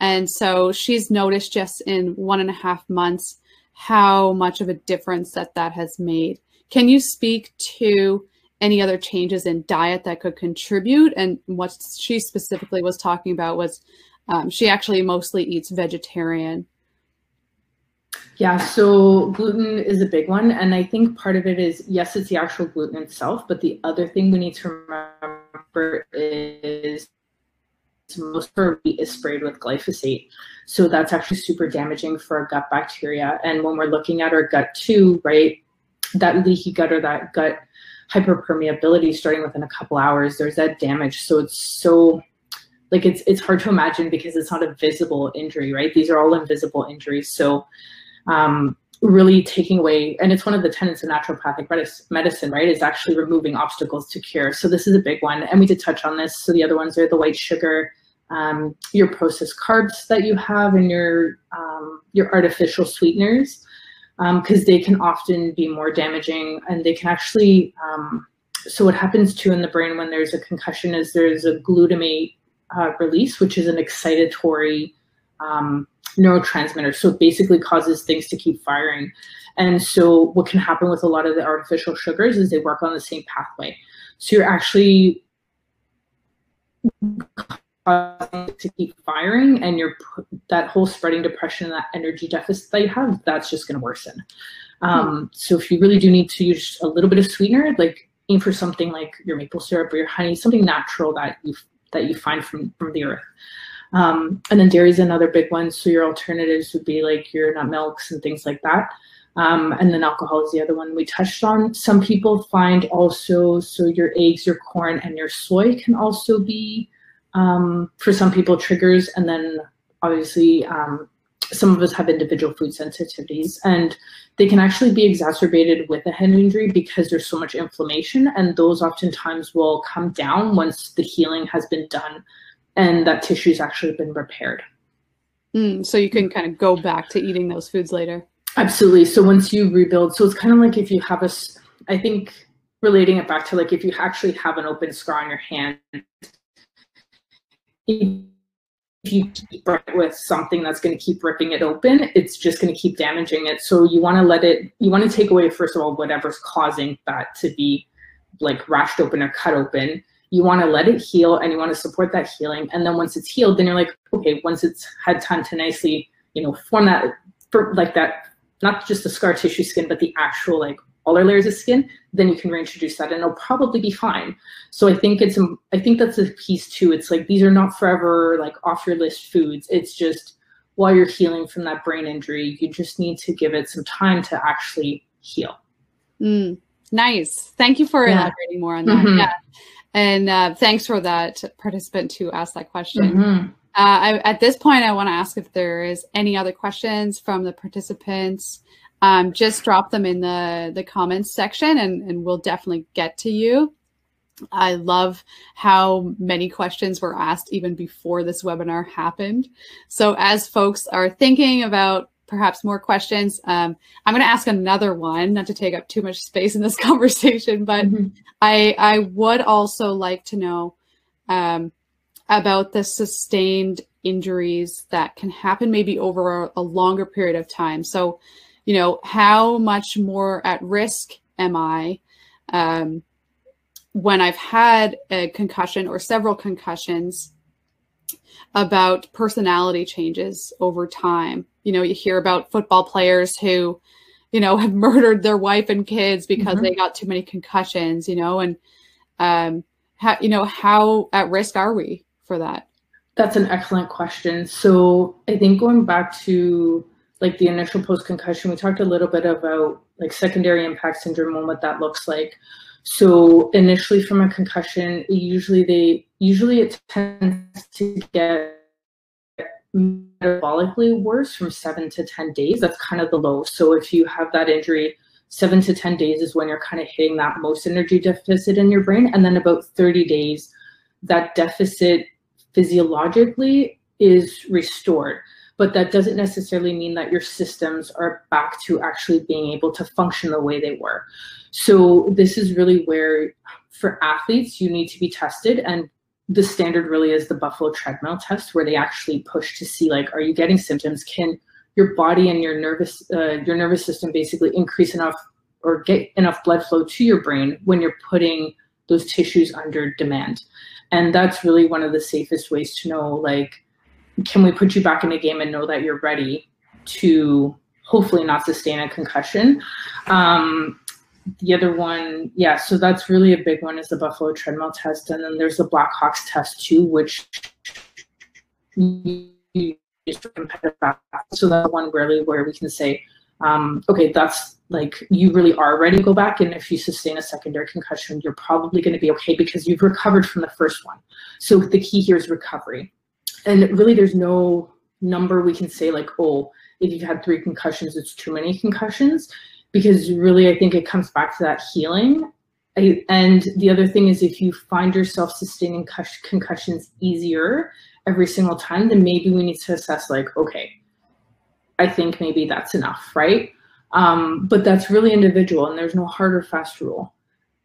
and so she's noticed just in one and a half months how much of a difference that that has made can you speak to any other changes in diet that could contribute. And what she specifically was talking about was um, she actually mostly eats vegetarian. Yeah, so gluten is a big one. And I think part of it is yes, it's the actual gluten itself. But the other thing we need to remember is most of our wheat is sprayed with glyphosate. So that's actually super damaging for our gut bacteria. And when we're looking at our gut too, right, that leaky gut or that gut hyperpermeability starting within a couple hours. There's that damage. So it's so like it's it's hard to imagine because it's not a visible injury, right? These are all invisible injuries. So um, really taking away, and it's one of the tenets of naturopathic medicine, right? Is actually removing obstacles to cure. So this is a big one, and we did touch on this. So the other ones are the white sugar, um, your processed carbs that you have, and your um, your artificial sweeteners because um, they can often be more damaging and they can actually um, so what happens too in the brain when there's a concussion is there's a glutamate uh, release which is an excitatory um, neurotransmitter so it basically causes things to keep firing. And so what can happen with a lot of the artificial sugars is they work on the same pathway. So you're actually to keep firing and you're that whole spreading depression and that energy deficit that you have that's just going to worsen. Um, so if you really do need to use a little bit of sweetener like aim for something like your maple syrup or your honey something natural that you that you find from from the earth um, and then dairy is another big one. So your alternatives would be like your nut milks and things like that. Um, and then alcohol is the other one we touched on. Some people find also, so your eggs, your corn, and your soy can also be um, for some people triggers. And then obviously um, some of us have individual food sensitivities. And they can actually be exacerbated with a head injury because there's so much inflammation. And those oftentimes will come down once the healing has been done and that tissue's actually been repaired. Mm, so you can kind of go back to eating those foods later. Absolutely. So once you rebuild, so it's kind of like if you have a, I think relating it back to like if you actually have an open scar on your hand if you keep it with something that's going to keep ripping it open, it's just going to keep damaging it. So you want to let it, you want to take away, first of all, whatever's causing that to be like rashed open or cut open. You want to let it heal and you want to support that healing. And then once it's healed, then you're like, okay, once it's had time to nicely, you know, form that, for like that, not just the scar tissue skin, but the actual like all our layers of skin, then you can reintroduce that and it'll probably be fine. So I think it's, I think that's a piece too. It's like, these are not forever like off your list foods. It's just while you're healing from that brain injury. You just need to give it some time to actually heal. Mm, nice. Thank you for yeah. elaborating more on that. Mm-hmm. Yeah. And uh, thanks for that participant to ask that question. Mm-hmm. Uh, I, at this point, I want to ask if there is any other questions from the participants. Um, just drop them in the, the comments section and, and we'll definitely get to you. I love how many questions were asked even before this webinar happened. So as folks are thinking about perhaps more questions, um, I'm going to ask another one, not to take up too much space in this conversation, but mm-hmm. I, I would also like to know um, about the sustained injuries that can happen maybe over a, a longer period of time. So, you know, how much more at risk am I? Um, when I've had a concussion or several concussions about personality changes over time. You know, you hear about football players who, you know, have murdered their wife and kids because mm-hmm. they got too many concussions, you know, and um how you know, how at risk are we for that? That's an excellent question. So I think going back to like the initial post concussion, we talked a little bit about like secondary impact syndrome and what that looks like. So initially from a concussion, usually they usually it tends to get metabolically worse from seven to 10 days. That's kind of the low. So if you have that injury, seven to 10 days is when you're kind of hitting that most energy deficit in your brain. And then about 30 days, that deficit physiologically is restored but that doesn't necessarily mean that your systems are back to actually being able to function the way they were. So this is really where for athletes you need to be tested and the standard really is the buffalo treadmill test where they actually push to see like are you getting symptoms? Can your body and your nervous uh, your nervous system basically increase enough or get enough blood flow to your brain when you're putting those tissues under demand? And that's really one of the safest ways to know like can we put you back in the game and know that you're ready to hopefully not sustain a concussion? Um, the other one yeah so that's really a big one is the buffalo treadmill test. And then there's the blackhawks test too which so that one really where we can say um, okay that's like you really are ready to go back. And if you sustain a secondary concussion you're probably going to be okay because you've recovered from the first one. So the key here is recovery. And really there's no number we can say like oh if you've had three concussions it's too many concussions because really i think it comes back to that healing. I, and the other thing is if you find yourself sustaining concussions easier every single time then maybe we need to assess like okay i think maybe that's enough right? Um, but that's really individual and there's no hard or fast rule.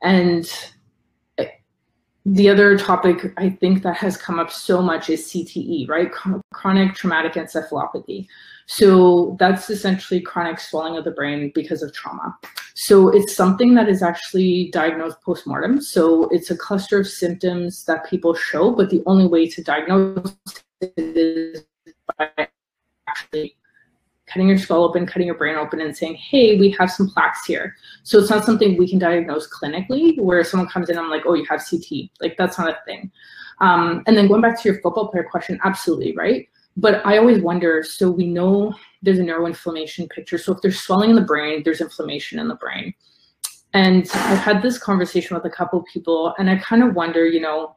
And the other topic I think that has come up so much is CTE, right? Chronic traumatic encephalopathy. So that's essentially chronic swelling of the brain because of trauma. So it's something that is actually diagnosed postmortem. So it's a cluster of symptoms that people show, but the only way to diagnose it is by actually cutting your skull open, cutting your brain open, and saying, hey, we have some plaques here. So it's not something we can diagnose clinically where someone comes in, I'm like, oh, you have CT. Like, that's not a thing. Um, and then going back to your football player question, absolutely, right? But I always wonder so we know there's a neuroinflammation picture. So if there's swelling in the brain, there's inflammation in the brain. And I've had this conversation with a couple people, and I kind of wonder, you know,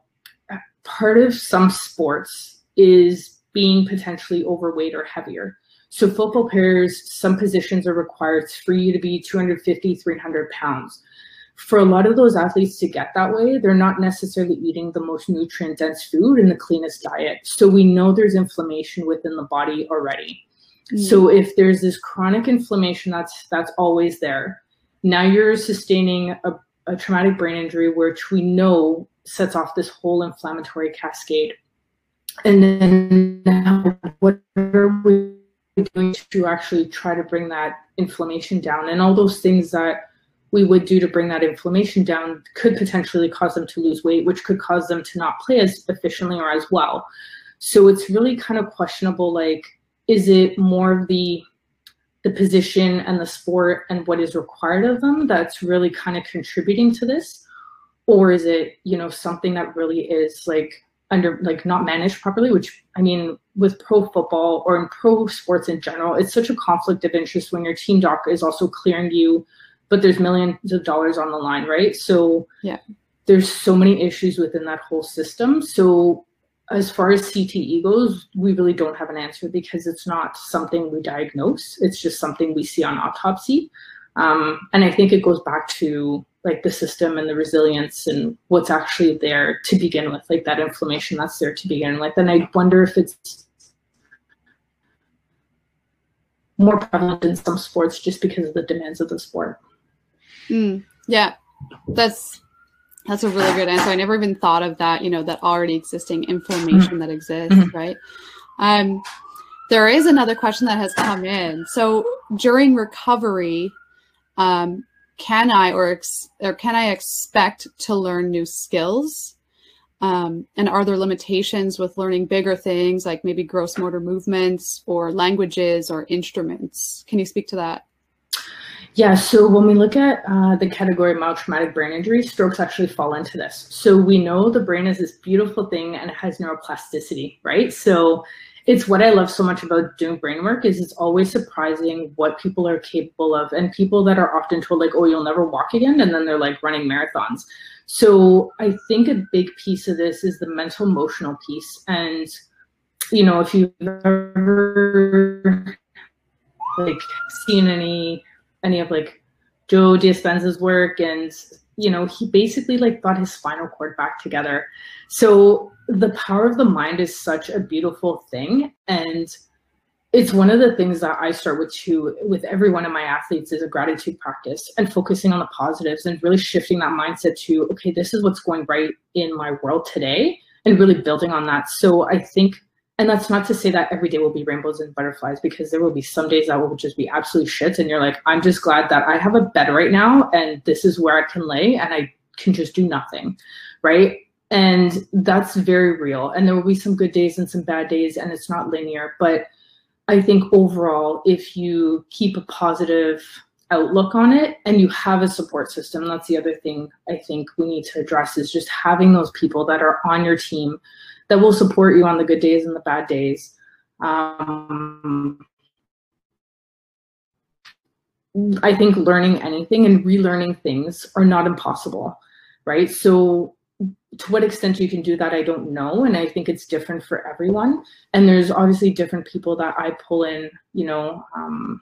part of some sports is being potentially overweight or heavier. So football players, some positions are required for you to be 250, 300 pounds. For a lot of those athletes to get that way, they're not necessarily eating the most nutrient dense food and the cleanest diet. So we know there's inflammation within the body already. Mm. So if there's this chronic inflammation that's that's always there, now you're sustaining a, a traumatic brain injury, which we know sets off this whole inflammatory cascade. And then now what are we doing to actually try to bring that inflammation down. And all those things that we would do to bring that inflammation down could potentially cause them to lose weight which could cause them to not play as efficiently or as well. So it's really kind of questionable like is it more of the the position and the sport and what is required of them that's really kind of contributing to this? Or is it you know something that really is like under like not managed properly which i mean with pro football or in pro sports in general it's such a conflict of interest when your team doctor is also clearing you but there's millions of dollars on the line right? So yeah. there's so many issues within that whole system. So as far as cte goes we really don't have an answer because it's not something we diagnose. It's just something we see on autopsy. Um, and i think it goes back to like the system and the resilience and what's actually there to begin with, like that inflammation that's there to begin with. And I wonder if it's more prevalent in some sports just because of the demands of the sport. Mm, yeah, that's that's a really good answer. I never even thought of that. You know, that already existing inflammation mm-hmm. that exists, mm-hmm. right? Um, there is another question that has come in. So during recovery, um, can I or ex- or can I expect to learn new skills? Um, and are there limitations with learning bigger things like maybe gross motor movements or languages or instruments? Can you speak to that? Yeah, so when we look at uh, the category of mild traumatic brain injury, strokes actually fall into this. So we know the brain is this beautiful thing and it has neuroplasticity, right? So it's what I love so much about doing brain work is it's always surprising what people are capable of and people that are often told like, oh, you'll never walk again. And then they're like running marathons. So I think a big piece of this is the mental emotional piece. And, you know, if you've ever like seen any, any of like Joe Dispenza's work and you know, he basically like got his spinal cord back together. So the power of the mind is such a beautiful thing. And it's one of the things that I start with too, with every one of my athletes is a gratitude practice and focusing on the positives and really shifting that mindset to, okay, this is what's going right in my world today and really building on that. So I think and that's not to say that every day will be rainbows and butterflies because there will be some days that will just be absolute shit and you're like i'm just glad that i have a bed right now and this is where i can lay and i can just do nothing right? And that's very real. And there will be some good days and some bad days and it's not linear. But i think overall if you keep a positive outlook on it and you have a support system that's the other thing i think we need to address is just having those people that are on your team that will support you on the good days and the bad days. Um, I think learning anything and relearning things are not impossible, right? So to what extent you can do that, I don't know. And I think it's different for everyone. And there's obviously different people that I pull in, you know, um,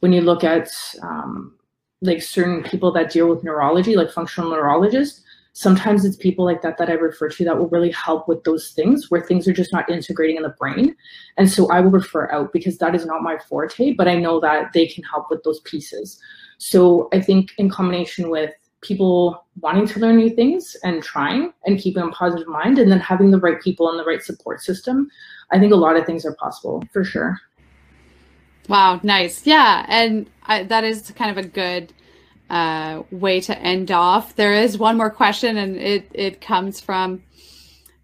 when you look at um, like certain people that deal with neurology, like functional neurologists, sometimes it's people like that that I refer to that will really help with those things where things are just not integrating in the brain. And so I will refer out because that is not my forte, but I know that they can help with those pieces. So I think in combination with people wanting to learn new things and trying and keeping a positive mind and then having the right people and the right support system, I think a lot of things are possible for sure. Wow, nice. Yeah, and I, that is kind of a good uh, way to end off. There is one more question, and it it comes from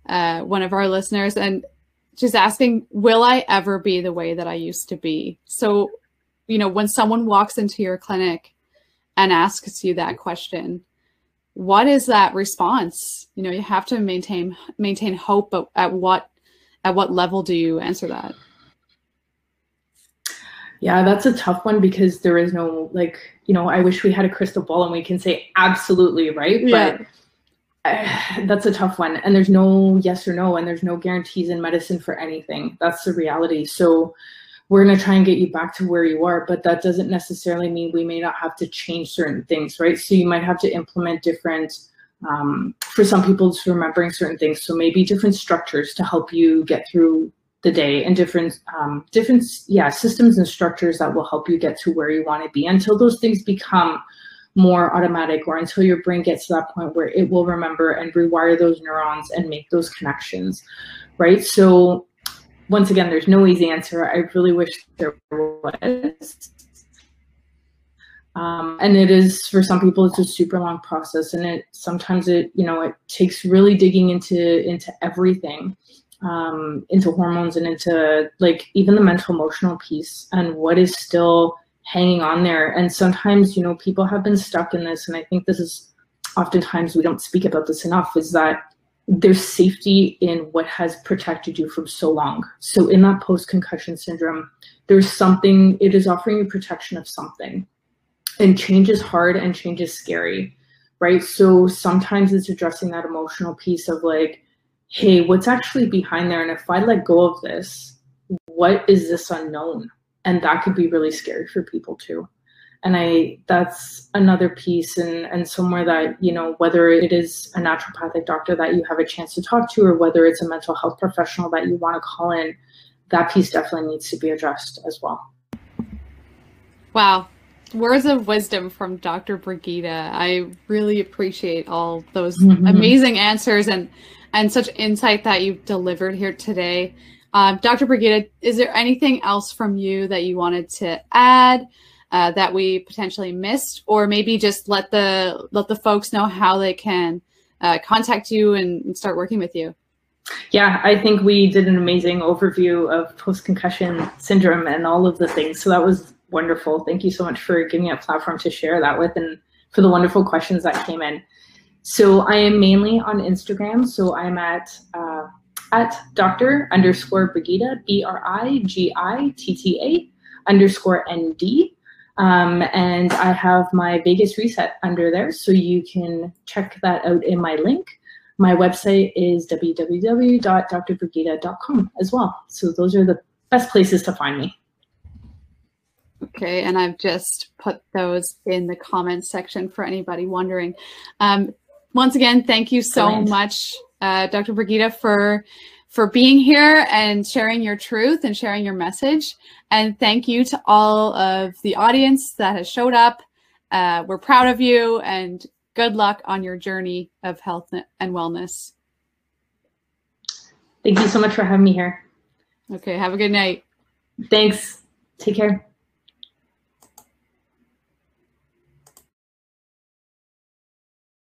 uh, one of our listeners, and she's asking, "Will I ever be the way that I used to be?" So, you know, when someone walks into your clinic and asks you that question, what is that response? You know, you have to maintain maintain hope, but at what at what level do you answer that? Yeah, that's a tough one because there is no like, you know, I wish we had a crystal ball and we can say absolutely, right? Yeah. But uh, that's a tough one. And there's no yes or no, and there's no guarantees in medicine for anything. That's the reality. So we're going to try and get you back to where you are, but that doesn't necessarily mean we may not have to change certain things, right? So you might have to implement different, um, for some people, it's remembering certain things. So maybe different structures to help you get through the day and different um, different yeah systems and structures that will help you get to where you want to be until those things become more automatic or until your brain gets to that point where it will remember and rewire those neurons and make those connections right? So once again there's no easy answer. I really wish there was. Um, and it is for some people it's a super long process and it sometimes it you know it takes really digging into into everything um, into hormones and into like even the mental emotional piece and what is still hanging on there. And sometimes, you know, people have been stuck in this. And I think this is oftentimes we don't speak about this enough is that there's safety in what has protected you from so long. So in that post-concussion syndrome, there's something, it is offering you protection of something. And change is hard and change is scary, right? So sometimes it's addressing that emotional piece of like, hey, what's actually behind there? And if I let go of this, what is this unknown? And that could be really scary for people too and i that's another piece and and somewhere that you know whether it is a naturopathic doctor that you have a chance to talk to or whether it's a mental health professional that you want to call in that piece definitely needs to be addressed as well wow words of wisdom from dr brigitta i really appreciate all those mm-hmm. amazing answers and and such insight that you've delivered here today uh, dr brigitta is there anything else from you that you wanted to add uh, that we potentially missed, or maybe just let the let the folks know how they can uh, contact you and, and start working with you. Yeah, I think we did an amazing overview of post concussion syndrome and all of the things. So that was wonderful. Thank you so much for giving me a platform to share that with and for the wonderful questions that came in. So I am mainly on Instagram. So I'm at uh, at Dr. underscore Brigitta, B R I G I T T A underscore N D. Um, and I have my vagus reset under there, so you can check that out in my link. My website is www.drbrigitta.com as well. So those are the best places to find me. Okay, and I've just put those in the comments section for anybody wondering. Um, once again, thank you so Brilliant. much, uh, Dr. Brigitta, for for being here and sharing your truth and sharing your message. And thank you to all of the audience that has showed up. Uh, we're proud of you and good luck on your journey of health and wellness. Thank you so much for having me here. Okay, have a good night. Thanks. Take care.